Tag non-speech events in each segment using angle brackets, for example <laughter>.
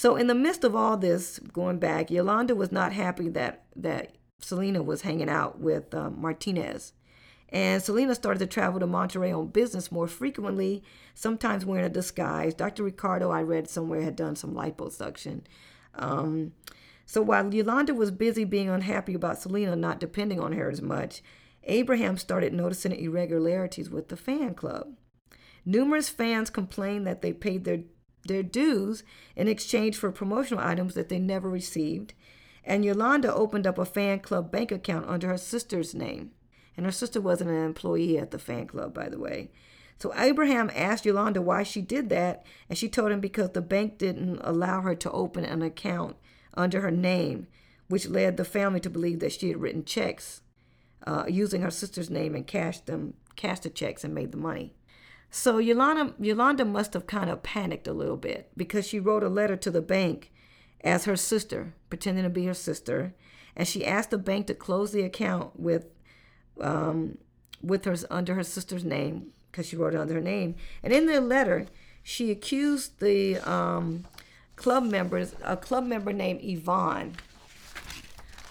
So in the midst of all this going back, Yolanda was not happy that that Selena was hanging out with uh, Martinez. And Selena started to travel to Monterrey on business more frequently, sometimes wearing a disguise. Dr. Ricardo, I read somewhere, had done some liposuction. Um, so while Yolanda was busy being unhappy about Selena not depending on her as much, Abraham started noticing irregularities with the fan club. Numerous fans complained that they paid their their dues in exchange for promotional items that they never received. And Yolanda opened up a fan club bank account under her sister's name. And her sister wasn't an employee at the fan club, by the way. So Abraham asked Yolanda why she did that, and she told him because the bank didn't allow her to open an account under her name, which led the family to believe that she had written checks uh, using her sister's name and cashed them, cashed the checks and made the money. So Yolanda, Yolanda must have kind of panicked a little bit because she wrote a letter to the bank as her sister, pretending to be her sister, and she asked the bank to close the account with, um, with her under her sister's name because she wrote it under her name. And in the letter, she accused the um, club members, a club member named Yvonne,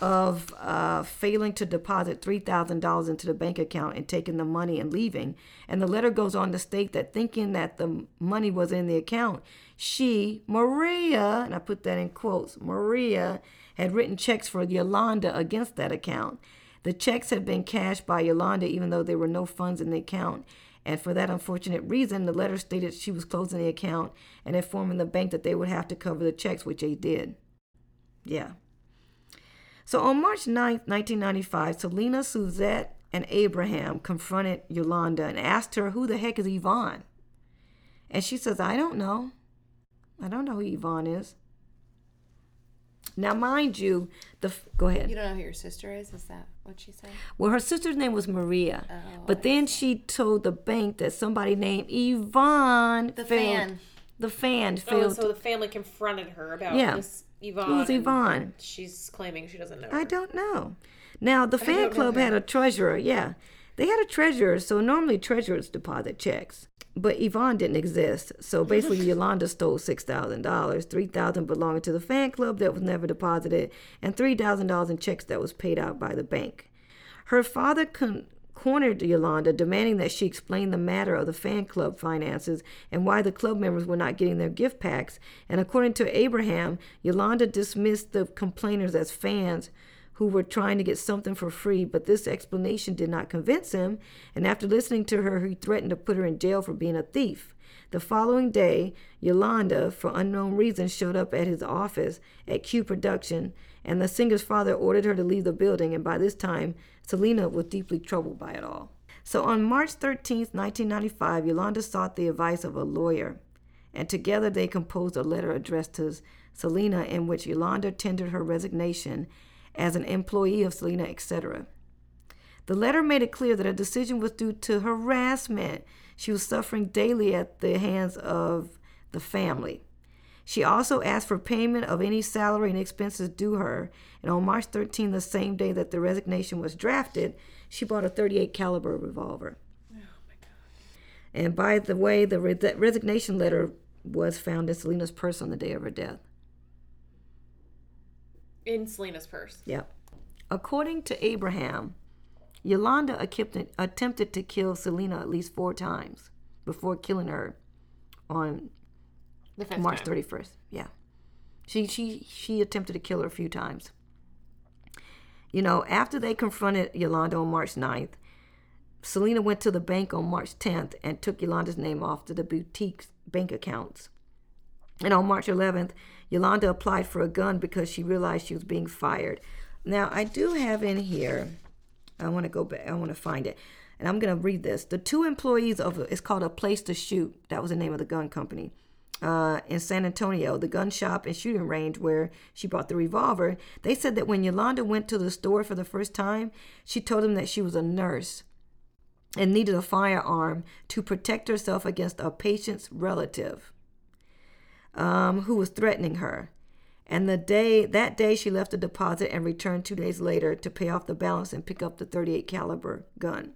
of uh, failing to deposit $3,000 into the bank account and taking the money and leaving. And the letter goes on to state that thinking that the money was in the account, she, Maria, and I put that in quotes, Maria had written checks for Yolanda against that account. The checks had been cashed by Yolanda even though there were no funds in the account. And for that unfortunate reason, the letter stated she was closing the account and informing the bank that they would have to cover the checks, which they did. Yeah. So on March 9, 1995, Selena, Suzette, and Abraham confronted Yolanda and asked her, Who the heck is Yvonne? And she says, I don't know. I don't know who Yvonne is. Now, mind you, the go ahead. You don't know who your sister is? Is that what she said? Well, her sister's name was Maria, Oh, but then she told the bank that somebody named Yvonne The failed- fan. The fan oh, failed. Oh, so the family confronted her about Yeah. this Yvonne. Who's Yvonne? She's claiming she doesn't know. I don't know. Now the fan club had a treasurer. Yeah, they had a treasurer. So normally treasurers deposit checks, but Yvonne didn't exist. So <laughs> basically, Yolanda stole six thousand dollars, three thousand belonging to the fan club that was never deposited, and three thousand dollars in checks that was paid out by the bank. Her father con- cornered Yolanda, demanding that she explain the matter of the fan club finances and why the club members were not getting their gift packs. And according to Abraham, Yolanda dismissed the complainers as fans who were trying to get something for free, but this explanation did not convince him. And after listening to her, he threatened to put her in jail for being a thief. The following day, Yolanda, for unknown reasons, showed up at his office at Q Production, and the singer's father ordered her to leave the building. And by this time, Selena was deeply troubled by it all. So on March 13th, 1995, Yolanda sought the advice of a lawyer, and together they composed a letter addressed to Selena in which Yolanda tendered her resignation as an employee of Selena, etc. The letter made it clear that her decision was due to harassment she was suffering daily at the hands of the family. She also asked for payment of any salary and expenses due her, and on March 13, the same day that the resignation was drafted, she bought a 38 caliber revolver. Oh my God. And by the way, the re- resignation letter was found in Selena's purse on the day of her death. In Selena's purse. Yep. According to Abraham, Yolanda attempted, to kill Selena at least four times before killing her on March 31st. Yeah. She she she attempted to kill her a few times. You know, after they confronted Yolanda on March 9th, Selena went to the bank on March 10th and took Yolanda's name off to the boutique's bank accounts. And on March 11th, Yolanda applied for a gun because she realized she was being fired. Now, I do have in here I want to go back. I want to find it, and I'm gonna read this. The two employees of it's called a place to shoot. That was the name of the gun company. Uh, in San Antonio, the gun shop and shooting range where she bought the revolver, they said that when Yolanda went to the store for the first time, she told them that she was a nurse and needed a firearm to protect herself against a patient's relative um, who was threatening her. And the day that day she left the deposit and returned two days later to pay off the balance and pick up the 38 caliber gun.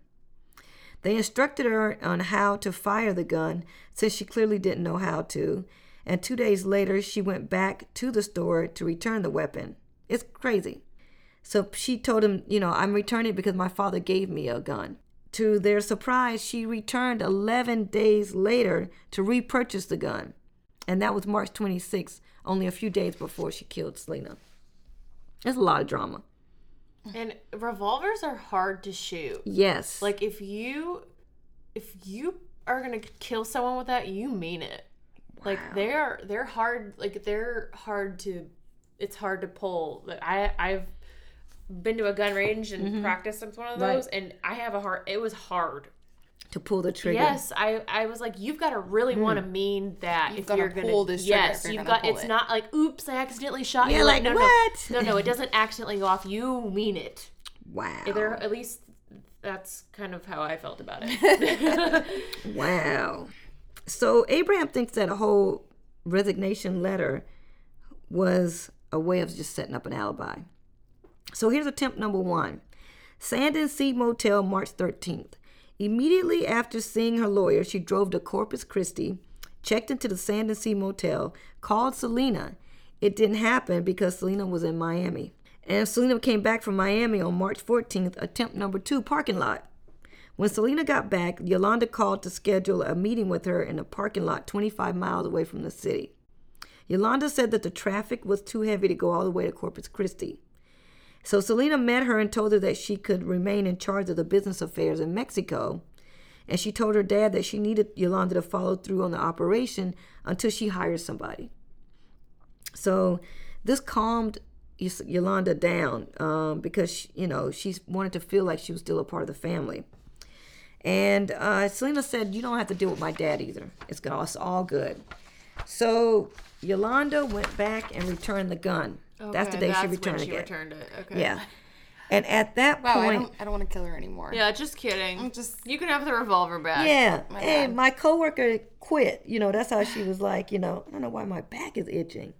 They instructed her on how to fire the gun since she clearly didn't know how to. And two days later, she went back to the store to return the weapon. It's crazy. So she told him, you know, I'm returning because my father gave me a gun. To their surprise, she returned 11 days later to repurchase the gun. And that was March 26th, only a few days before she killed Selena. There's a lot of drama. And revolvers are hard to shoot. Yes. Like if you if you are gonna kill someone with that, you mean it. Like they're they're hard. Like they're hard to. It's hard to pull. Like I I've been to a gun range and mm-hmm. practiced with one of Right. those, and I have a hard. It was hard. To pull the trigger. Yes, I I was like, you've got to really want to hmm. mean that if gotta you're gonna pull this trigger yes, if you're you've got. It's it. not like oops, I accidentally shot you. Yeah, you. like, no, what? No, no, no, it <laughs> doesn't accidentally go off. You mean it. Wow. There, at least that's kind of how I felt about it. <laughs> <laughs> Wow. So Abraham thinks that a whole resignation letter was a way of just setting up an alibi. So here's attempt number one Sand and Sea Motel, March 13th. Immediately after seeing her lawyer, she drove to Corpus Christi, checked into the Sand and Sea Motel, called Selena. It didn't happen because Selena was in Miami. And Selena came back from Miami on March 14th, attempt number two, parking lot. When Selena got back, Yolanda called to schedule a meeting with her in a parking lot 25 miles away from the city. Yolanda said that the traffic was too heavy to go all the way to Corpus Christi. So Selena met her and told her that she could remain in charge of the business affairs in Mexico. And she told her dad that she needed Yolanda to follow through on the operation until she hired somebody. So this calmed Yolanda down um, because, she, you know, she wanted to feel like she was still a part of the family. And uh, Selena said, You don't have to deal with my dad either. It's, it's all good. So Yolanda went back and returned the gun. That's the Okay, day she when returned she it. returned it. Okay. Yeah. And at that Wow, I point, don't, I don't want to kill her anymore. Yeah, just kidding. I'm just- you can have the revolver back. yeah, oh, My hey, bad. my coworker quit. You know, that's how she was like, you know, I don't know why my back is itching.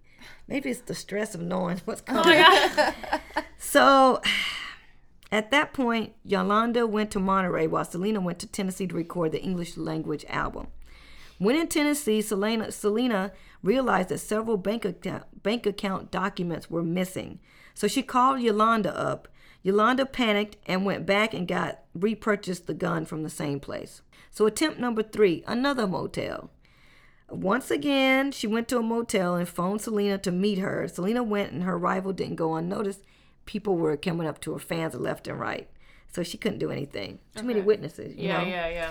Maybe it's the stress of knowing what's Oh coming. <laughs> So <sighs> at that point, Yolanda went to Monterrey while Selena went to Tennessee to record the English language album. When in Tennessee, Selena, Selena realized that several bank account, bank account documents were missing. So she called Yolanda up. Yolanda panicked and went back and got repurchased the gun from the same place. So attempt number three, another motel. Once again, she went to a motel and phoned Selena to meet her. Selena went and her arrival didn't go unnoticed. People were coming up to her fans left and right. So she couldn't do anything. Too many witnesses, you Yeah, know? yeah, yeah.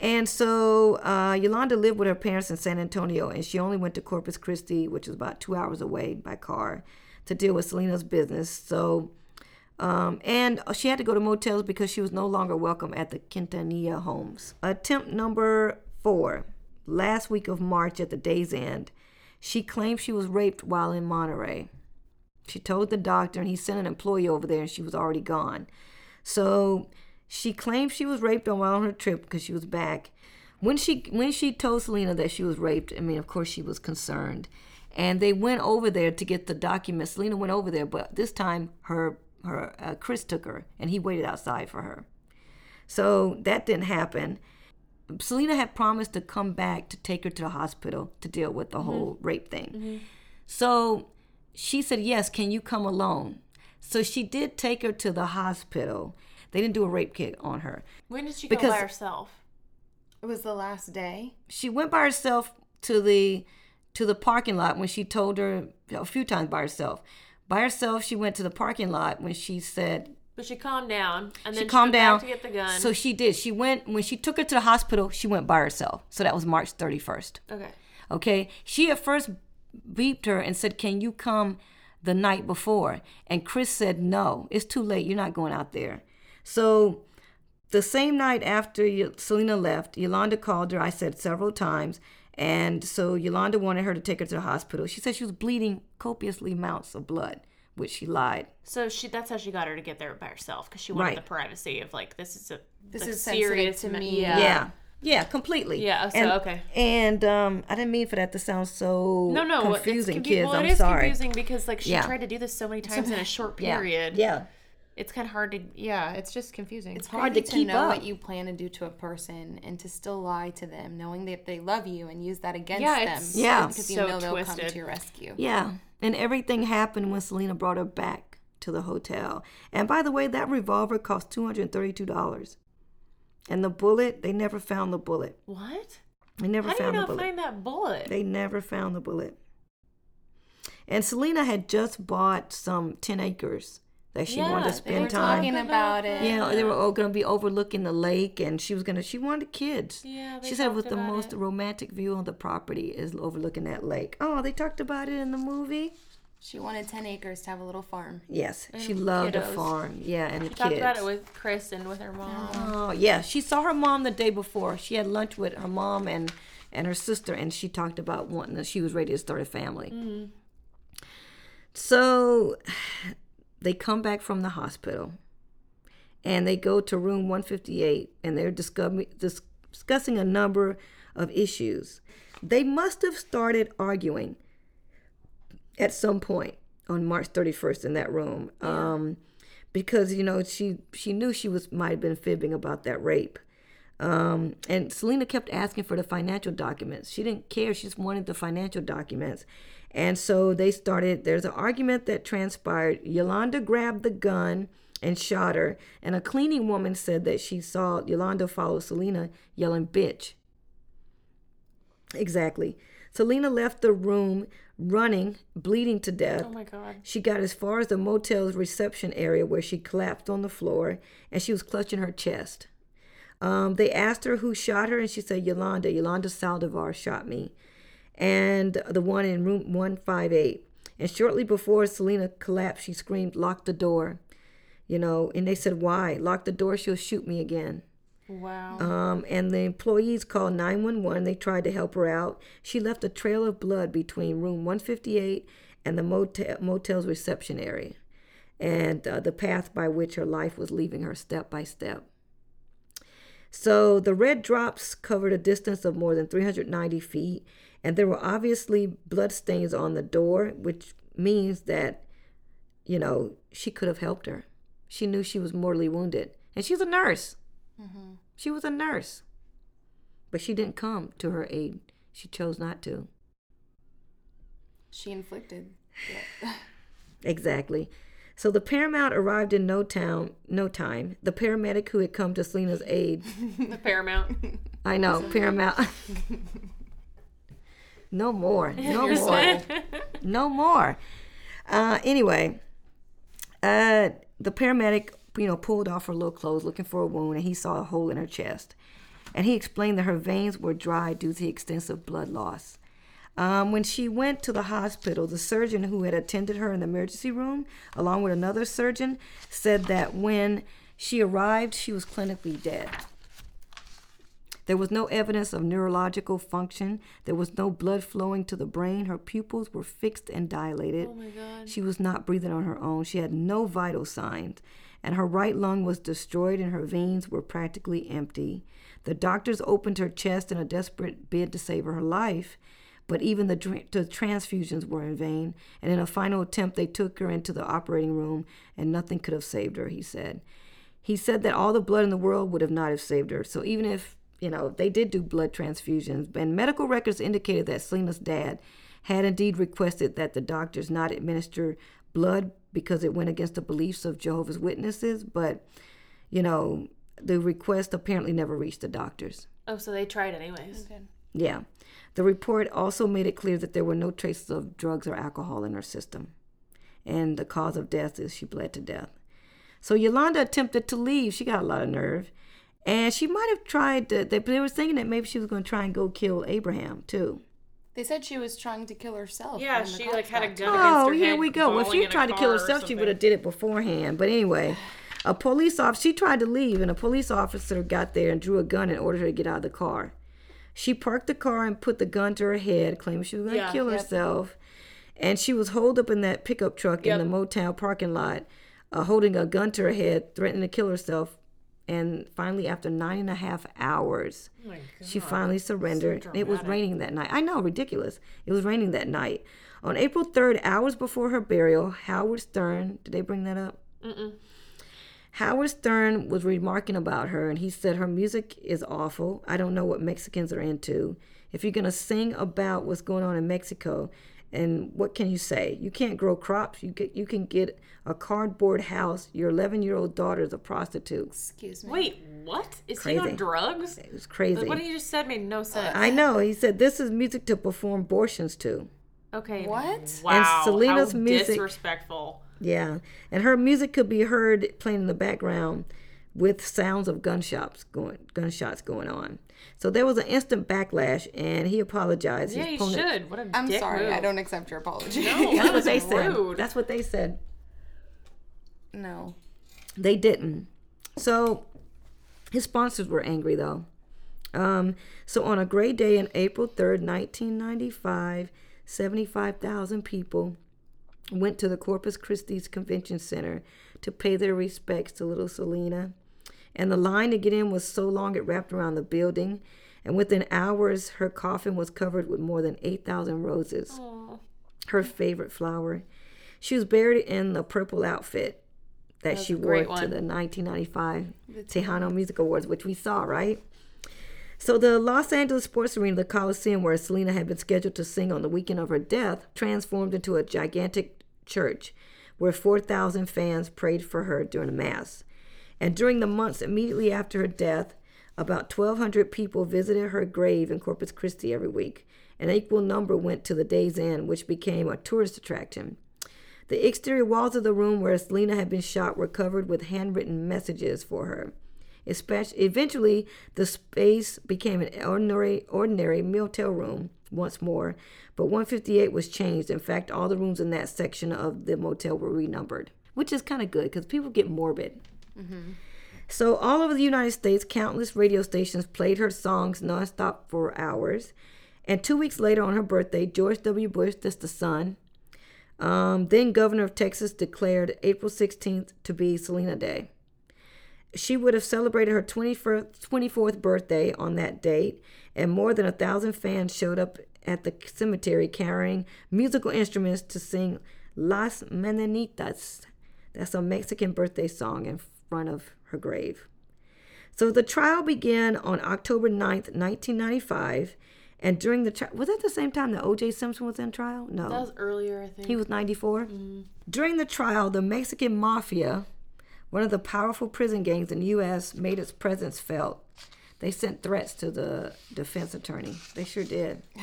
And so uh, Yolanda lived with her parents in San Antonio, and she only went to Corpus Christi, which is about two hours away by car, to deal with Selena's business. So, um, and she had to go to motels because she was no longer welcome at the Quintanilla homes. Attempt number four, last week of March at the day's end, she claimed she was raped while in Monterrey. She told the doctor, and he sent an employee over there, and she was already gone. So she claimed she was raped on while on her trip because she was back. When she when she told Selena that she was raped, I mean, of course she was concerned, and they went over there to get the documents. Selena went over there, but this time her her uh, Chris took her, and he waited outside for her. So that didn't happen. Selena had promised to come back to take her to the hospital to deal with the whole rape thing. So she said, Yes, can you come alone? So she did take her to the hospital. They didn't do a rape kit on her. When did she Because- go by herself? It was the last day. She went by herself to the to the parking lot when she told her a few times by herself. By herself, she went to the parking lot when she said But she calmed down, and then she calmed went down to get the gun. So she did. She went when she took her to the hospital. She went by herself. So that was March thirty first. okay. Okay. She at first beeped her and said, Can you come the night before? And Chris said, No, it's too late. You're not going out there. So the same night after Selena left, Yolanda called her, I said several times. And so Yolanda wanted her to take her to the hospital. She said she was bleeding copiously amounts of blood, which she lied. So she that's how she got her to get there by herself because she wanted Right. the privacy of like this is a This like, is sensitive to me- me. Yeah. Yeah. Yeah, completely. Yeah, so, and, okay. And um, I didn't mean for that to sound so No, no, confusing, it's confu- kids. Well, I'm it is sorry. confusing because like she Yeah. tried to do this so many times in a short Yeah. period. Yeah. It's kind of hard to. Yeah, it's just confusing. It's hard hard to to, keep know up. what you plan to do to a person and to still lie to them, knowing that they love you and use that against Yeah, them. it's- Yeah. because you so know they'll come twisted. to your rescue. Yeah. And everything happened when Selena brought her back to the hotel. And by the way, that revolver cost $232. And the bullet, they never found the bullet. what? They never How do you found the not bullet. find that bullet? They never found the bullet. And Selena had just bought some 10 acres that she wanted Yeah, to they spend were time. Talking about it. Yeah, they were all going to be overlooking the lake, and she was going to. She wanted kids. Yeah, they she said it was the most it. romantic view on the property is overlooking that lake. Oh, they talked about it in the movie. She wanted 10 acres to have a little farm. Yes, she And loved a farm. Yeah, and the She talked kids. about it with Chris and with her mom. Oh yeah, she saw her mom the day before. She had lunch with her mom and and her sister, and she talked about wanting. To, she was ready to start a family. Mm. So they come back from the hospital, and they go to room 158, and they're discussing discussing a number of issues. They must have started arguing at some point on March 31st in that room. Um, because you know she she knew she was might have been fibbing about that rape. Um, and Selena kept asking for the financial documents. She didn't care. She just wanted the financial documents. And so they started, there's an argument that transpired. Yolanda grabbed the gun and shot her. And a cleaning woman said that she saw Yolanda follow Selena yelling, bitch. Exactly. Selena left the room running, bleeding to death. Oh my god. She got as far as the motel's reception area where she collapsed on the floor and she was clutching her chest. Um, they asked her who shot her, and she said, Yolanda. Yolanda Saldivar shot me. And the one in room 158. And shortly before Selena collapsed, she screamed, Lock the door. You know, and they said, Why? Lock the door, she'll shoot me again. Wow. Um, and the employees called 911. They tried to help her out. She left a trail of blood between room 158 and the motel, motel's reception area, and uh, the path by which her life was leaving her step by step. So the red drops covered a distance of more than 390 feet, and there were obviously blood stains on the door, which means that, you know, she could have helped her. She knew she was mortally wounded, and she's a nurse. Mm-hmm. She was a nurse. But she didn't come to her aid. She chose not to. She inflicted. <laughs> Exactly. So the paramount arrived in no town, no time. The paramedic who had come to Selena's aid, <laughs> the Paramount. I know, <laughs> paramount. No more, <laughs> no You're more, no more. Uh, anyway, uh, the paramedic, you know, pulled off her little clothes looking for a wound, and he saw a hole in her chest. And he explained that her veins were dry due to the extensive blood loss. Um, when she went to the hospital, the surgeon who had attended her in the emergency room, along with another surgeon, said that when she arrived, she was clinically dead. There was no evidence of neurological function. There was no blood flowing to the brain. Her pupils were fixed and dilated. Oh my god. She was not breathing on her own. She had no vital signs. And her right lung was destroyed and her veins were practically empty. The doctors opened her chest in a desperate bid to save her life, but even the, the transfusions were in vain. And in a final attempt, they took her into the operating room, and nothing could have saved her, he said. He said that all the blood in the world would have not have saved her. So even if, you know, they did do blood transfusions, and medical records indicated that Selena's dad had indeed requested that the doctors not administer blood because it went against the beliefs of Jehovah's Witnesses, but, you know, the request apparently never reached the doctors. Oh, so they tried anyways. Yeah. The report also made it clear that there were no traces of drugs or alcohol in her system. And the cause of death is she bled to death. So Yolanda attempted to leave. She got a lot of nerve. And she might have tried to, they, they were thinking that maybe she was going to try and go kill Abraham too. They said she was trying to kill herself. Yeah, she like had a gun against Oh, her here head, we go. Well, if she in tried to kill herself, she would have did it beforehand. But anyway, A police officer, she tried to leave, and a police officer got there and drew a gun and ordered her to get out of the car. She parked the car and put the gun to her head, claiming she was going to Yeah, kill yep. herself. And she was holed up in that pickup truck Yep. in the Motown parking lot, uh, holding a gun to her head, threatening to kill herself. And finally, after nine and a half hours, Oh she finally surrendered. it was raining that night. I know, ridiculous. It was raining that night. On April 3rd, hours before her burial, Howard Stern, did they bring that up? Mm-mm. Howard Stern was remarking about her, and he said her music is awful. I don't know what Mexicans are into. If you're gonna sing about what's going on in Mexico, and what can you say? You can't grow crops. You get you can get a cardboard house. Your 11 year old daughter is a prostitute. Excuse me. Wait, what? Is he on drugs? It was crazy. What he just said made no sense. I know. He said this is music to perform abortions to. Okay. What? Wow. Selena's how music- disrespectful. Yeah, and her music could be heard playing in the background with sounds of gunshots going gunshots going on. So there was an instant backlash, and he apologized. Yeah, His you opponent- should. What a I'm dick sorry. move. I don't accept your apology. No, <laughs> That's that what was they said. rude. That's what they said. no. They didn't. So his sponsors were angry though. Um, so on a great day in April 3rd, 1995, 75,000 people went to the Corpus Christi Convention Center to pay their respects to little Selena. And the line to get in was so long it wrapped around the building. And within hours, her coffin was covered with more than 8,000 roses Aw. her favorite flower. She was buried in the purple outfit that That's she wore to the 1995 Tejano Music Awards, which we saw, right? So the Los Angeles Sports Arena, the Coliseum, where Selena had been scheduled to sing on the weekend of her death, transformed into a gigantic church where 4,000 fans prayed for her during a mass. And during the months immediately after her death, about 1,200 people visited her grave in Corpus Christi every week. An equal number went to the Days Inn, which became a tourist attraction. The exterior walls of the room where Selena had been shot were covered with handwritten messages for her. Especially, eventually, the space became an ordinary, ordinary motel room once more, but 158 was changed. In fact, all the rooms in that section of the motel were renumbered, which is kind of good because people get morbid. So, all over the United States, countless radio stations played her songs nonstop for hours. And two weeks later, on her birthday, George W. Bush, that's the son, um, then governor of Texas, declared April 16th to be Selena Day. She would have celebrated her 21st, 24th birthday on that date, and more than a thousand fans showed up at the cemetery carrying musical instruments to sing Las Mañanitas. That's a Mexican birthday song in front of her grave. So the trial began on October 9th, 1995. And during the trial, was that the same time that O.J. Simpson was in trial? No. That was earlier, I think. He was 94. Mm-hmm. During the trial, the Mexican mafia, one of the powerful prison gangs in the U.S., made its presence felt. They sent threats to the defense attorney. They sure did. <laughs>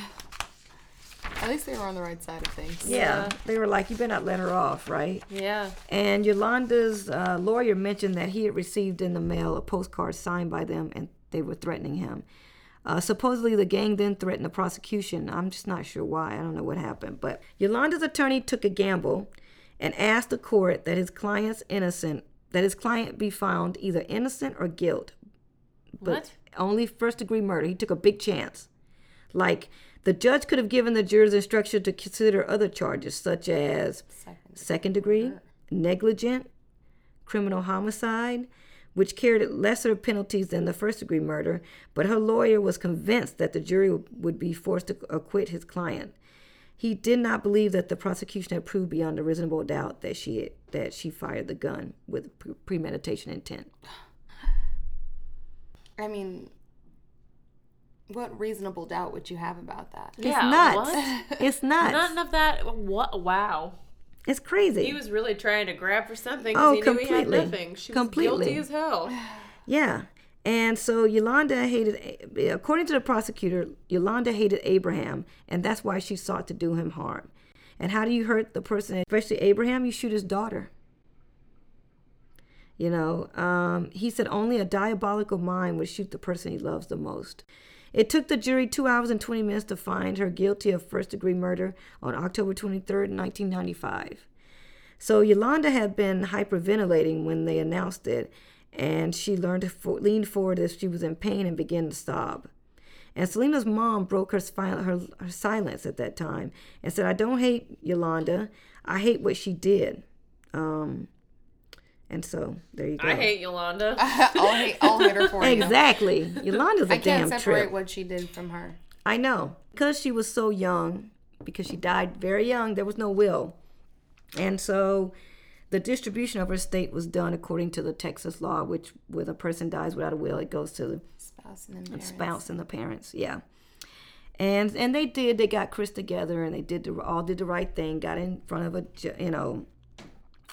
At least they were on the right side of things. Yeah. Yeah. They were like, you better not let her off, right? yeah. And Yolanda's uh, lawyer mentioned that he had received in the mail a postcard signed by them and they were threatening him. Uh, supposedly, the gang then threatened the prosecution. I'm just not sure why. I don't know what happened. But Yolanda's attorney took a gamble and asked the court that his client's innocent, that his client be found either innocent or guilt, but What? only first degree murder. He took a big chance. Like the judge could have given the jurors instruction to consider other charges such as Second. second degree, negligent, criminal homicide, which carried lesser penalties than the first degree murder, but her lawyer was convinced that the jury would be forced to acquit his client. He did not believe that the prosecution had proved beyond a reasonable doubt that she that she fired the gun with premeditation intent. I mean, what reasonable doubt would you have about that? Yeah, It's Yeah, nuts. what? <laughs> It's nuts. None of that. What? Wow. it's crazy. He was really trying to grab for something Oh, because he knew he completely. had nothing. She was Completely. guilty as hell. <sighs> Yeah. And so Yolanda hated, according to the prosecutor, Yolanda hated Abraham, and that's why she sought to do him harm. And how do you hurt the person, especially Abraham? You shoot his daughter. You know, um, he said only a diabolical mind would shoot the person he loves the most. It took the jury two hours and 20 minutes to find her guilty of first degree murder on October 23rd, 1995. So Yolanda had been hyperventilating when they announced it, and she learned to fo- lean forward as she was in pain and began to sob. And Selena's mom broke her, her, her silence at that time and said, I don't hate Yolanda. I hate what she did. Um, and so there you go. I hate Yolanda. <laughs> I'll, hate, I'll hit her for you. Exactly. Yolanda's a I damn trip. I can't separate trip. what she did from her. I know. Because she was so young, because she died very young, there was no will. And so the distribution of her estate was done according to the Texas law, which when a person dies without a will, it goes to the Spouse and then parents. spouse and the parents. Yeah. And and they did. They got Chris together, and they did the, all did the right thing. Got in front of a you know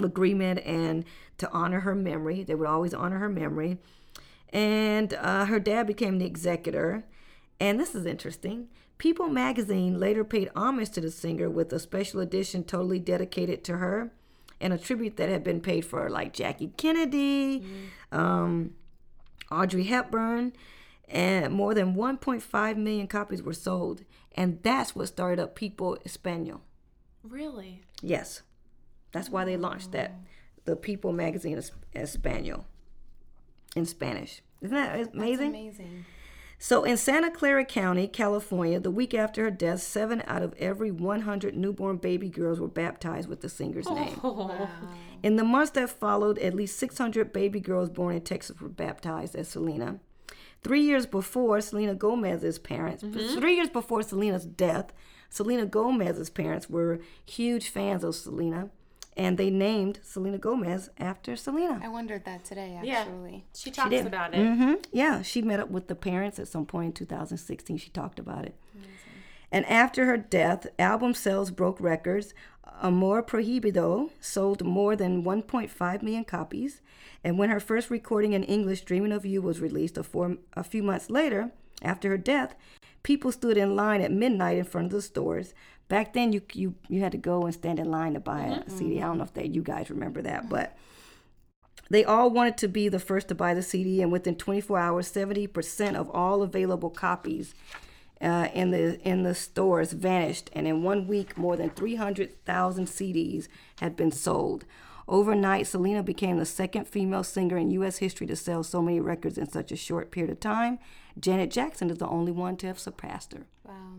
agreement and to honor her memory. They would always honor her memory. And uh, her dad became the executor. And this is interesting. People magazine later paid homage to the singer with a special edition totally dedicated to her and a tribute that had been paid for like Jackie Kennedy, um, Audrey Hepburn, and more than 1.5 million copies were sold. And that's what started up People Espanol. really? Yes, that's why they launched that, the People magazine es- Espanol, in Spanish. Isn't that That's amazing? amazing. So in Santa Clara County, California, the week after her death, seven out of every 100 newborn baby girls were baptized with the singer's oh. name. Oh. In the months that followed, at least 600 baby girls born in Texas were baptized as Selena. Three years before Selena Gomez's parents, mm-hmm. three years before Selena's death, Selena Gomez's parents were huge fans of Selena, and they named Selena Gomez after Selena. I wondered that today, Yeah. actually. She talks did. about it. hmm Yeah, she met up with the parents at some point in 2016. She talked about it. And after her death, album sales broke records. Amor Prohibido sold more than 1.5 million copies. And when her first recording in English, Dreaming of You, was released a, four, a few months later, after her death, people stood in line at midnight in front of the stores. Back then, you you you had to go and stand in line to buy a CD. I don't know if they, you guys remember that, but they all wanted to be the first to buy the CD, and within 24 hours, 70% of all available copies uh, in the in the stores vanished, and in one week, more than 300,000 CDs had been sold. Overnight, Selena became the second female singer in U.S. history to sell so many records in such a short period of time. Janet Jackson is the only one to have surpassed her. Wow.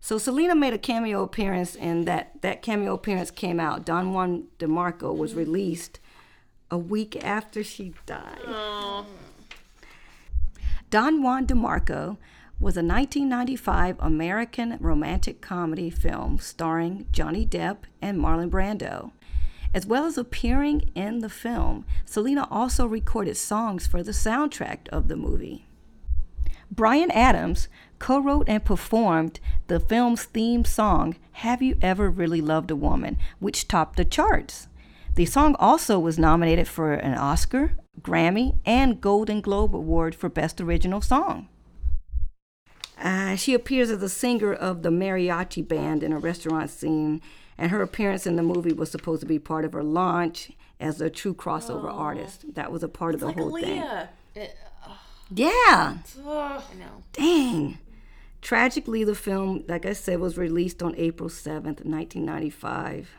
So Selena made a cameo appearance, and that that cameo appearance came out. Don Juan DeMarco was released a week after she died. Don Juan DeMarco was a 1995 American romantic comedy film starring Johnny Depp and Marlon Brando. As well as appearing in the film, Selena also recorded songs for the soundtrack of the movie. Bryan Adams co wrote and performed the film's theme song, Have You Ever Really Loved a Woman, which topped the charts. The song also was nominated for an Oscar, Grammy, and Golden Globe Award for Best Original Song. Uh, she appears as a singer of the mariachi band in a restaurant scene, and her appearance in the movie was supposed to be part of her launch as a true crossover artist. That was a part of the Like whole thing. Aaliyah. Yeah. Ugh. I know. Dang. Tragically, the film, like I said, was released on April 7th, 1995.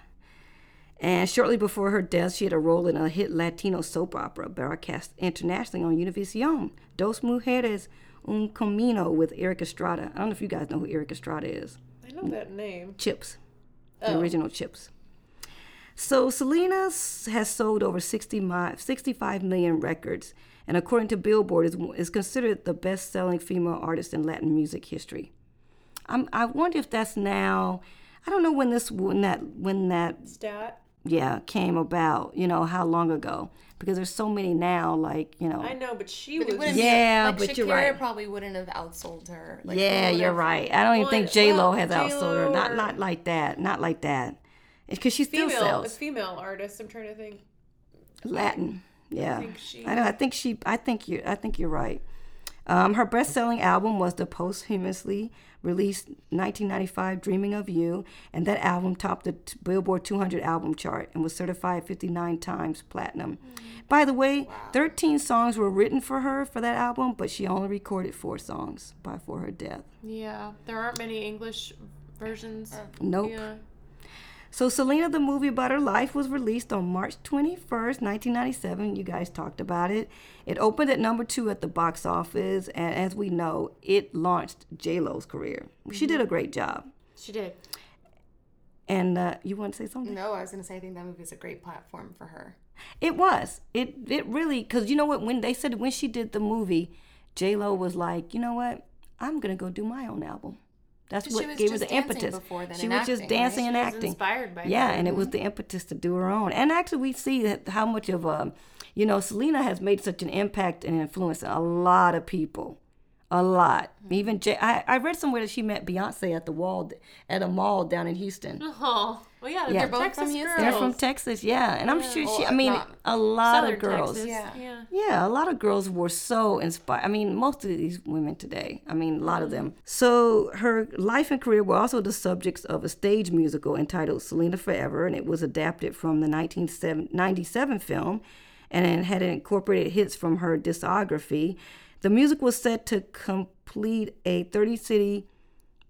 And shortly before her death, she had a role in a hit Latino soap opera broadcast internationally on Univision, Dos Mujeres, Un Camino with Erik Estrada. I don't know if you guys know who Erik Estrada is. I know that name. Chips, the oh. original Chips. So Selena has sold over 60 mi- 65 million records, and according to Billboard, is, is considered the best-selling female artist in Latin music history. I'm, I wonder if that's now. I don't know when this when that when that Stat. yeah came about. You know how long ago? Because there's so many now. Like you know. I know, but she But was. wouldn't Yeah, like but Shakira you're right. probably wouldn't have outsold her. Like, yeah, you're have- right. I don't even think J Lo well, has outsold her. J.Lo Not not like that. Not like that. Because she still female, a female artist. I'm trying to think. Latin. Yeah. I, think she- know. I think she. I think you. I think you're right. Um, her best-selling album was the posthumously released 1995 "Dreaming of You," and that album topped the Billboard 200 album chart and was certified 59 times platinum. By the way, 13 songs were written for her for that album, but she only recorded four songs before her death. Yeah, there aren't many English versions. Nope. Yeah. So Selena, the movie about her life, was released on March 21st, 1997. You guys talked about it. It opened at number two at the box office, and as we know, it launched J Lo's career. She did a great job. She did. And uh, you want to say something? No, I was gonna say I think that movie is a great platform for her. It was. It it really because you know what when they said when she did the movie, J Lo was like, you know what, I'm gonna go do my own album. That's what gave her the impetus. then she and was just acting, right? dancing and She was acting. inspired by yeah, her. and it was the mm-hmm. impetus to do her own. And actually, we see that how much of a, you know, Selena has made such an impact and influence on a lot of people. A lot. Mm-hmm. Even Jay, I, I read somewhere that she met Beyonce at the wall at a mall down in Houston. Oh, well, yeah, Yeah. they're They're both Texas from Houston. They're from Texas, yeah. And I'm sure she. Uh, I mean, not a lot Southern of girls. Texas. Yeah. yeah. Yeah, a lot of girls were so inspired. I mean, most of these women today, I mean, a lot of them. Mm-hmm. So her life and career were also the subjects of a stage musical entitled Selena Forever, and it was adapted from the 1997 film and it had incorporated hits from her discography. The music was set to complete a 30 city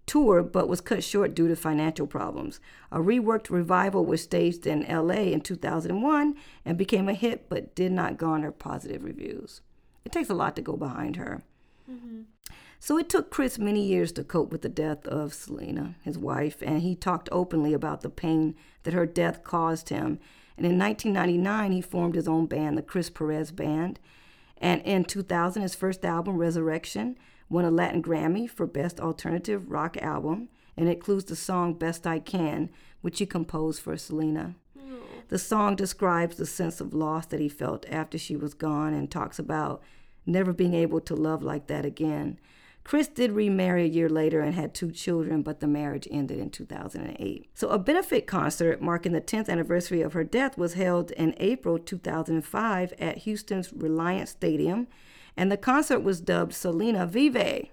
tour but was cut short due to financial problems. A reworked revival was staged in LA in 2001 and became a hit but did not garner positive reviews. It takes a lot to go behind her. Mm-hmm. So it took Chris many years to cope with the death of Selena, his wife, and he talked openly about the pain that her death caused him. And in 1999, he formed his own band, the Chris Perez Band. And in 2000, his first album, Resurrection, won a Latin Grammy for Best Alternative Rock Album, and includes the song Best I Can, which he composed for Selena. Oh. The song describes the sense of loss that he felt after she was gone and talks about never being able to love like that again. Chris did remarry a year later and had two children, but the marriage ended in 2008. So, a benefit concert marking the 10th anniversary of her death was held in April 2005 at Houston's Reliant Stadium, and the concert was dubbed Selena Vive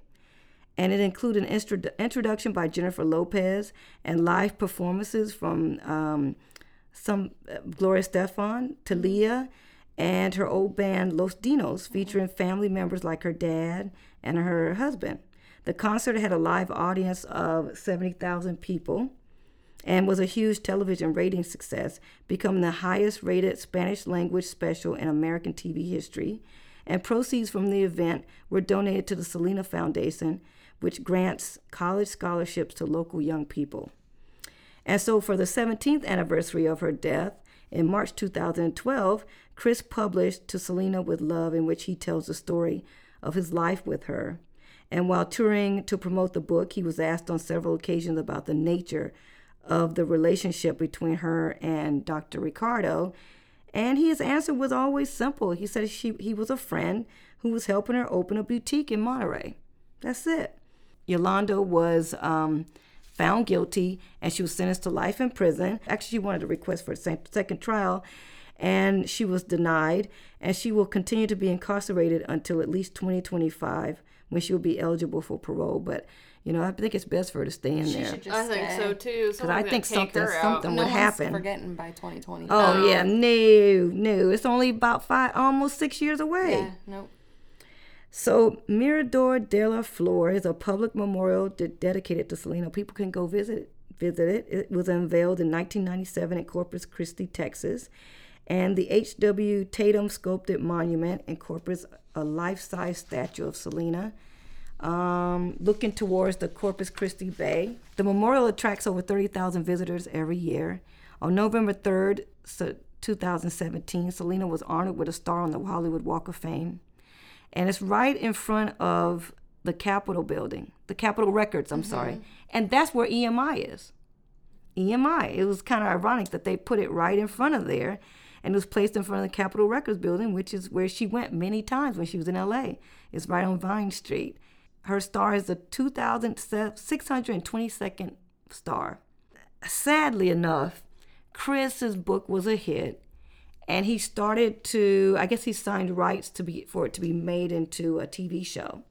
and it included an instro- introduction by Jennifer Lopez and live performances from um, some uh, Gloria Estefan, Thalía, and her old band Los Dinos, featuring family members like her dad and her husband. The concert had a live audience of 70,000 people and was a huge television rating success, becoming the highest rated Spanish language special in American TV history. And proceeds from the event were donated to the Selena Foundation, which grants college scholarships to local young people. And so, for the 17th anniversary of her death, in March 2012, Chris published To Selena with Love, in which he tells the story of his life with her. And while touring to promote the book, he was asked on several occasions about the nature of the relationship between her and Dr. Ricardo. And his answer was always simple. He said she, he was a friend who was helping her open a boutique in Monterrey. That's it. Yolanda was um, found guilty and she was sentenced to life in prison. Actually, she wanted a request for a second trial and she was denied. And she will continue to be incarcerated until at least 2025 when she will be eligible for parole. But, you know, I think it's best for her to stay in She there. should just I think stay. so too. Because I think something, something No would happen. forgetting by 2020. Oh, yeah, no, no. It's only about five, almost six years away. Yeah, nope. So Mirador de la Flor is a public memorial de- dedicated to Selena. People can go visit it. Visit it. It was unveiled in 1997 in Corpus Christi, Texas, and the H.W. Tatum sculpted monument incorporates a life-size statue of Selena, um, looking towards the Corpus Christi Bay. The memorial attracts over 30,000 visitors every year. On November 3rd, 2017, Selena was honored with a star on the Hollywood Walk of Fame and it's right in front of the Capitol building, the Capitol Records, I'm sorry. Mm-hmm. And that's where EMI is. EMI. It was kind of ironic that they put it right in front of there and it was placed in front of the Capitol Records building, which is where she went many times when she was in LA. It's right on Vine Street. Her star is the 2,622nd star. Sadly enough, Chris's book was a hit and he started to i guess he signed rights to be for it to be made into a tv show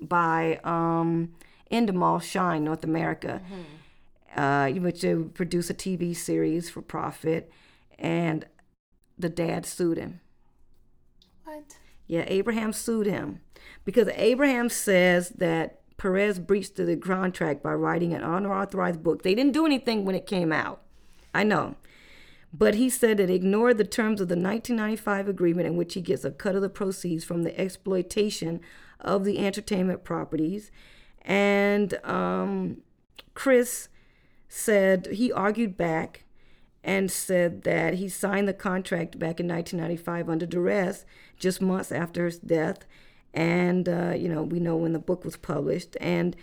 by um endemol shine north america uh which would produce a tv series for profit. And the dad sued him. What? yeah abraham sued him. Because abraham says that perez breached the contract by writing an unauthorized book. They didn't do anything when it came out. I know. But he said it ignored the terms of the 1995 agreement in which he gets a cut of the proceeds from the exploitation of the entertainment properties. And um, Chris said he argued back and said that he signed the contract back in 1995 under duress just months after his death. And, uh, you know, we know when the book was published. And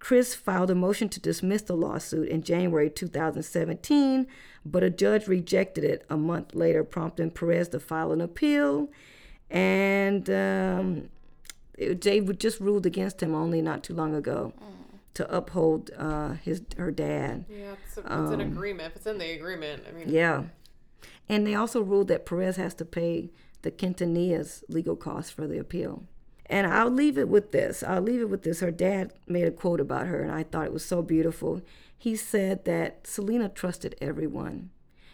Chris filed a motion to dismiss the lawsuit in January 2017, but a judge rejected it a month later, prompting Perez to file an appeal. And um, Jay just ruled against him only not too long ago to uphold uh, his her dad. Yeah, it's, a, it's an agreement. If it's in the agreement, I mean, Yeah. And they also ruled that Perez has to pay the Quintanilla's legal costs for the appeal. And I'll leave it with this. I'll leave it with this. Her dad made a quote about her, and I thought it was so beautiful. He said that Selena trusted everyone.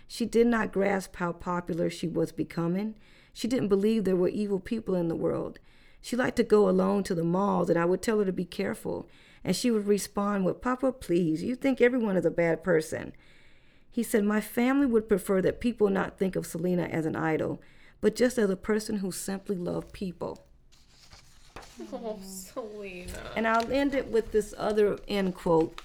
She did not grasp how popular she was becoming. She didn't believe there were evil people in the world. She liked to go alone to the malls, and I would tell her to be careful. And she would respond with, Papa, please, you think everyone is a bad person. He said, My family would prefer that people not think of Selena as an idol, but just as a person who simply loved people. Oh, <laughs> Selena. And I'll end it with this other end quote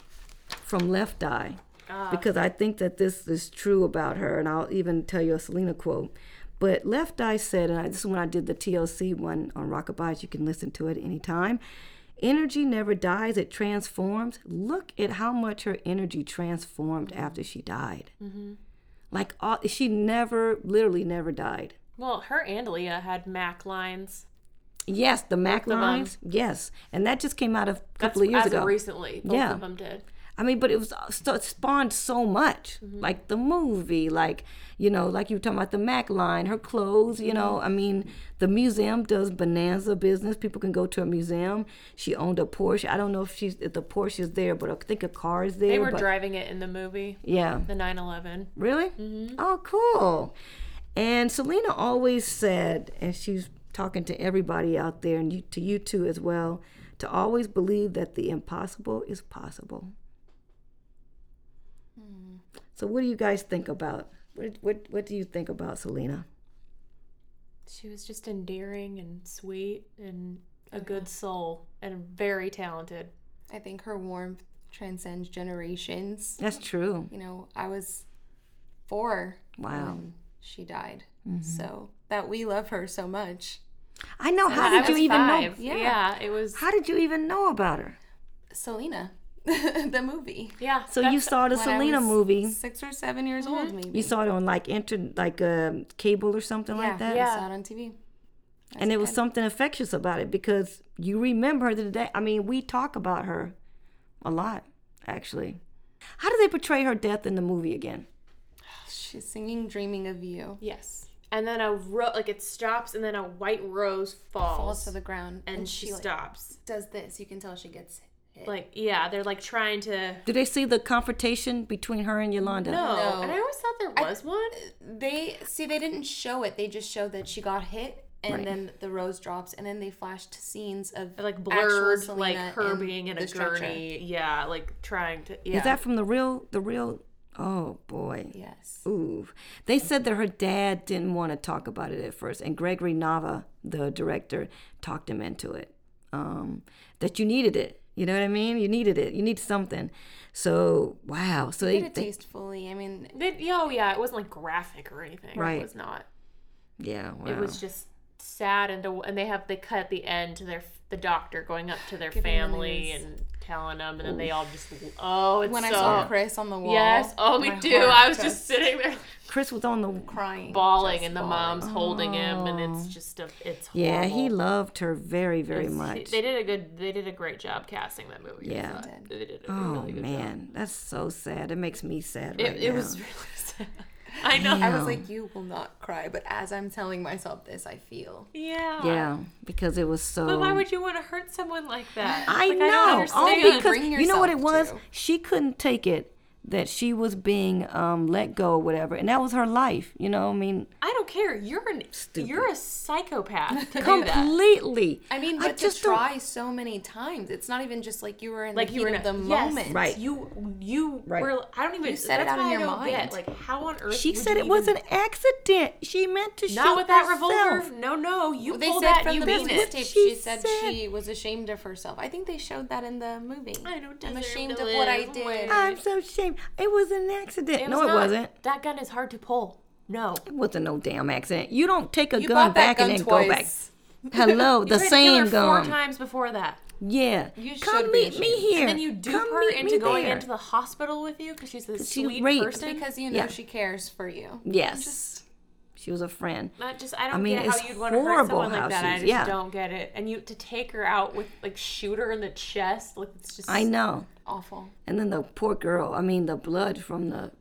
from Left Eye, ah. because I think that this is true about her, and I'll even tell you a Selena quote. But Left Eye said, and I, this is when I did the TLC one on Rockabye, you can listen to it anytime. Energy never dies, it transforms. Look at how much her energy transformed mm-hmm. after she died. Mm-hmm. Like, all, she never, literally never died. Well, her and Aaliyah had Mac lines. Yes, the Mac of lines. Yes, and that just came out a That's couple of years ago. of recently. Both Yeah. of them did. I mean, but it was uh, so it spawned so much, mm-hmm. like the movie, like you know, like you were talking about the Mac line, her clothes. You know, mm-hmm. I mean, the museum does bonanza business. People can go to a museum. She owned a Porsche. I don't know if she's if the Porsche is there, but I think a car is there. They were but, driving it in the movie, Yeah. the 911. Really? Mm-hmm. Oh, cool. And Selena always said, and she's talking to everybody out there, and you, to you too as well, to always believe that the impossible is possible. Hmm. So, what do you guys think about? What, what, what do you think about Selena? She was just endearing and sweet and a oh, good soul and very talented. I think her warmth transcends generations. That's true. You know, I was four Wow. when she died. So that we love her so much. I know. How I did you even five. know? Yeah. Yeah, it was. How did you even know about her? Selena, <laughs> the movie. Yeah. So you saw the Selena movie. Six or seven years old, maybe. You saw it on like inter, like um, cable or something yeah, like that. Yeah. I saw it on TV. and a there was kid. something infectious about it because you remember her today. I mean, we talk about her a lot, actually. How do they portray her death in the movie again? <sighs> She's singing "Dreaming of You." Yes. And then a ro- like it stops, and then a white rose falls, Falls to the ground, and, oh, she, like, stops. does this. You can tell she gets hit. Like yeah, they're like trying to. Do they see the confrontation between her and Yolanda? No, No. and I always thought there was one. they see they didn't show it. They just showed that she got hit, and Right. then the rose drops, and then they flashed to scenes of like blurred, like her in being in a stretcher. gurney. Yeah, like trying to. Yeah. Is that from the real, the real? Oh boy. Yes. Ooh. They said that her dad didn't want to talk about it at first, and Gregory Nava, the director, talked him into it. Um, that you needed it. You know what I mean? You needed it. You need something. So wow. So Did they, it they tastefully. I mean, They, yeah, oh yeah, it wasn't like graphic or anything. Right. It was not. yeah. Wow. It was just sad and and they have they cut at the end to their the doctor going up to their family and telling them, and then they all just oh, it's when so I saw Chris on the wall. yes, oh we do. I was just sitting there Chris was on the <laughs> crying, bawling, and the bawling. mom's holding him, and it's oh. just a it's horrible. Yeah, he loved her very, very It's- much. They did a good. They did a great job casting that movie. Yeah. thought. They they did a oh really good job. man, that's so sad. It makes me sad It, right it now. was really <laughs> sad. I know. I was like, you will not cry, but as I'm telling myself this, I feel. yeah. yeah, because it was so. But why would you want to hurt someone like that? I Like, know. don't understand. because you know what it was. to. She couldn't take it that she was being um, let go or whatever, and that was her life. You know, I mean, I don't care. You're an Stupid. you're a psychopath to do that. completely. I mean, I but to just don't- try so many times, it's not even just like you were in Like the you were the in a- yes, moment. Right. You you Right. were. I don't even. You said it out in I your mind. Get, like how on earth? She said it was an accident. She meant to Not shoot with that herself. revolver. No, no. You They pulled said that. from You the mean it. tape, she she said, said. she was ashamed of herself. I think they showed that in the movie. I don't I'm ashamed of what I did. I'm so ashamed. It was an accident. No, it wasn't. That gun is hard to pull. No. It wasn't no damn accident. You don't take a You gun back and gun then go back. twice. Hello, <laughs> the tried to kill same gun. Four times before that. Yeah. You Come meet me here. And then you dupe Come her into going there. into the hospital with you because she's she sweet raped. person. Because you know Yeah. she cares for you. Yes. she was a friend. Not just I don't mean, get how you'd want to hurt someone like that. I just yeah. don't get it. And you to take her out with like shoot her in the chest, like it's just I know. Awful. And then the poor girl. I mean, the blood from the.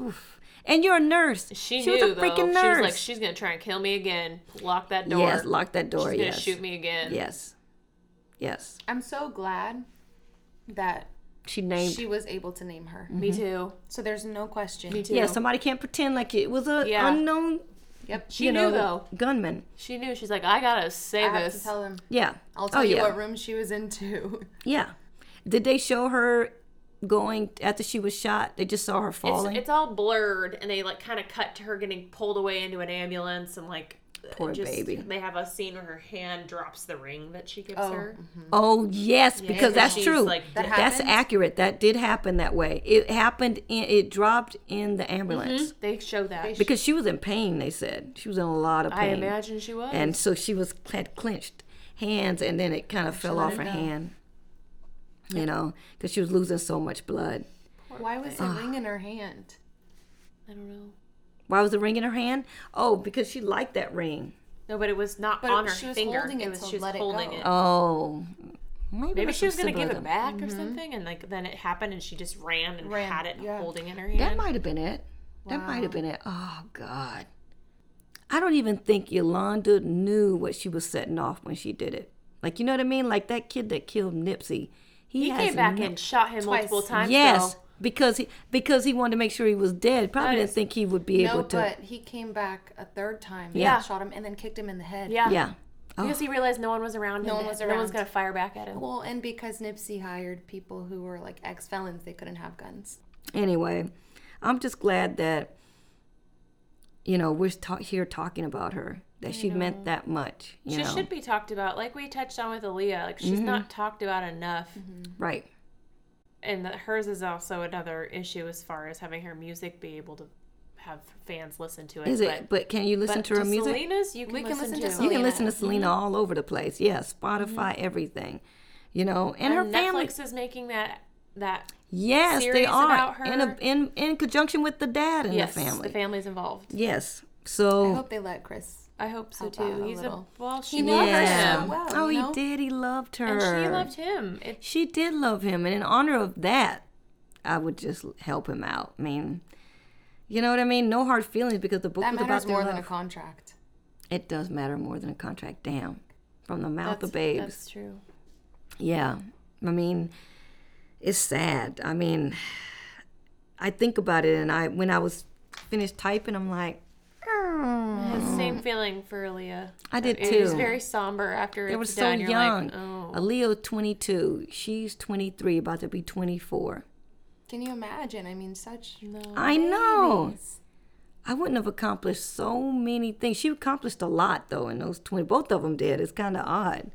oof. And you're a nurse. She, was knew a though. freaking She nurse. was like, she's gonna try and kill me again. Lock that door. yes, lock that door. She's gonna shoot me again. Yes. Yes. I'm so glad that She named. she was able to name her. Me mm-hmm. too. So there's no question. Me too. yeah, somebody can't pretend like it was a Yeah. unknown. Yep. She you knew know, though. gunman. She knew. She's like, I gotta say I have this. to tell him. Yeah. I'll oh, tell oh, you yeah. what room she was into. Yeah. Did they show her going after she was shot? They just saw her it's, falling. it's all blurred, and they like kind of cut to her getting pulled away into an ambulance, and like Poor just, baby. They have a scene where her hand drops the ring that she gives Oh, her. oh yes, because because that's true. like, That that's accurate. That did happen that way. It happened. In, it dropped in the ambulance mm-hmm. They show that. because she was in pain. They said she was in a lot of pain. I imagine she was. and so she was had clenched hands, and then it kind of fell off her go. hand. You know, because she was losing so much blood. Why was the ah. ring in her hand? I don't know. Why was the ring in her hand? Oh, because she liked that ring. No, but it was not But on her she was finger. holding it was to she was let it holding go. it. Oh, maybe, Maybe she was gonna give it symbolism. back or mm-hmm. something, and like then it happened, and she just ran and Ran, had it yeah. holding in her hand. That might have been it. That might have been it. Oh God. I don't even think Yolanda knew what she was setting off when she did it. Like you know what I mean? Like that kid that killed Nipsey. He has came back no- and shot him Twice. multiple times. Yes, though. because he because he wanted to make sure he was dead. Probably didn't think he would be No, able to. but he came back a third time. Yeah. and shot him and then kicked him in the head. Yeah. yeah. Oh, Because he realized no one was around. Him. No him. one was No one's gonna fire back at him. Well, and because Nipsey hired people who were like ex felons, they couldn't have guns. anyway, I'm just glad that you know we're ta- here talking about her. That she meant that much. You She know, Mm-hmm. should be talked about, like we touched on with Aaliyah. Like she's mm-hmm. not talked about enough, mm-hmm. right. and that hers is also another issue as far as having her music be able to have fans listen to it. Is it? But can you listen to her music? Selena's, you can, We can listen, listen to. to You can Selena. listen to mm-hmm. Selena all over the place. Yeah, Spotify, everything. You know, and, her And family. Netflix is making that that Yes, they are about in a, in in conjunction with the dad and yes, the family. the family's involved. yes. So I hope they let Chris. I hope so too. He's a little. well, she He loved knows her yeah. so well, oh, you he did. He loved her. and she loved him. It, She did love him, and in honor of that, I would just help him out. I mean, you know what I mean? No hard feelings because the book That was matters about more than a contract. It does matter more than a contract. Damn, from the mouth that's, of babes. That's true. Yeah. I mean, it's sad. I mean, I think about it and I when I was finished typing, I'm like, I same feeling for Aaliyah. Mm. I did too. It was very somber after it was were so done. You're young. like, oh. Aaliyah 22. She's 23, about to be 24. Can you imagine? I mean, such. No. I know. I wouldn't have accomplished so many things. She accomplished a lot though in those 20. Both of them did. It's kind of odd.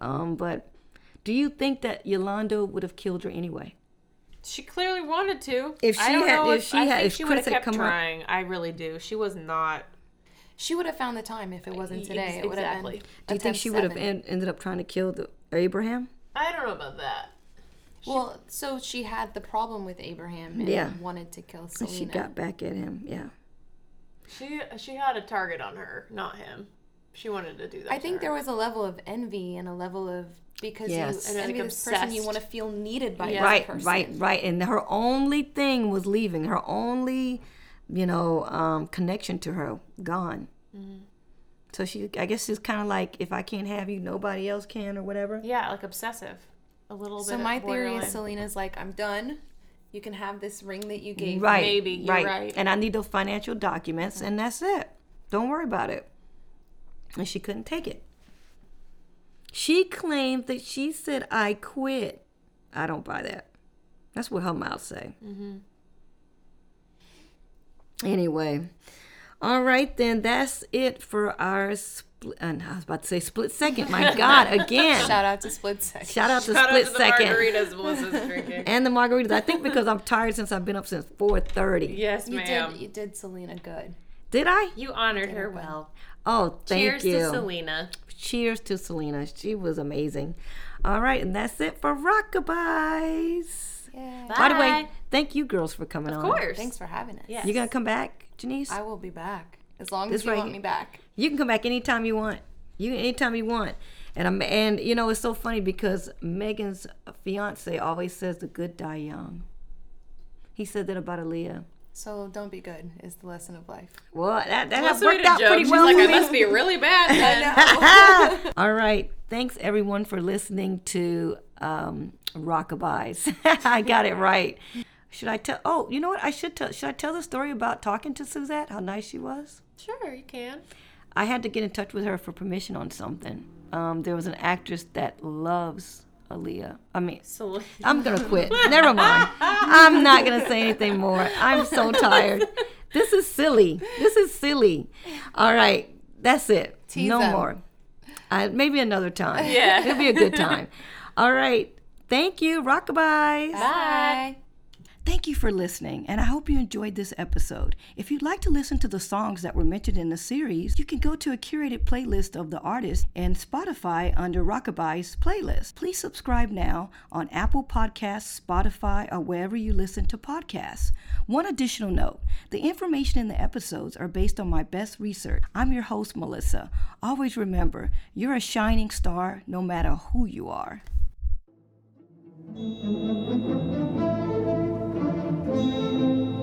Um, but do you think that Yolanda would have killed her anyway? She clearly wanted to. If I she don't had- know if if, she I had- think if she would have Chris had kept come up- trying. I really do. She was not. She would have found the time if it wasn't Ex- today. It would have exactly. been. Do you think she would have en- ended up trying to kill the Abraham? I don't know about that. Well, so she had the problem with Abraham and Yeah. wanted to kill And Selena. she got back at him. Yeah. She she had a target on her, not him. She wanted to do that. I to think her. there was a level of envy and a level of because Yes. you And, envy like, this person, you want to feel needed by Yeah. this right, person. right, right. And her only thing was leaving. Her only, you know, um, connection to her gone. Mm-hmm. So she, I guess, she's kind of like, if I can't have you, nobody else can, or whatever. Yeah, like obsessive. A little So bit. my theory is Selena's like, I'm done. You can have this ring that you gave. me." Right. maybe, you're right. And I need those financial documents, and that's it. Don't worry about it. And she couldn't take it. She claimed that she said, I quit. I don't buy that. That's what her mouth say. Mm-hmm. Anyway, all right, then that's it for our split. And I was about to say split second. My <laughs> God, again. Shout out to Split Second. Shout out to Shout split out to the second. margaritas Melissa's drinking. <laughs> And the margaritas. I think because I'm tired since I've been up since 4:30. yes, You ma'am. did. You did Selena good. Did I? You honored her well. Oh, thank Cheers you. to Selena. Cheers to Selena. She was amazing. All right, and that's it for Rockabye. Yeah. By the way, thank you girls for coming on. Of course. Thanks for having us. Yes. You gonna come back, Janice? I will be back as long This as you right want here. me back. You can come back anytime you want. You anytime you want. And I'm and you know it's so funny because Megan's fiance always says the good die young. He said that about Aaliyah. So don't be good is the lesson of life. Well, that, that has worked out joke. pretty She's well like, for I me. must be really bad <laughs> then. <laughs> All right. Thanks everyone for listening to um, Rockabye's. <laughs> I got it right. Should I tell? Oh, you know what? I should tell. Should I tell the story about talking to Suzette? How nice she was. Sure, you can. I had to get in touch with her for permission on something. Um, there was an actress that loves Aaliyah. I mean, So I'm gonna quit. Never mind. I'm not gonna say anything more. I'm so <laughs> tired. This is silly. This is silly. All right, that's it. Tease no them. more. Uh, maybe another time. Yeah. it'll be a good time. All right. Thank you. Rockabye. Bye. Thank you for listening, and I hope you enjoyed this episode. If you'd like to listen to the songs that were mentioned in the series, you can go to a curated playlist of the artist and Spotify under Rockabye's playlist. Please subscribe now on Apple Podcasts, Spotify, or wherever you listen to podcasts. One additional note the information in the episodes are based on my best research. I'm your host, Melissa. Always remember, you're a shining star no matter who you are. Thank you.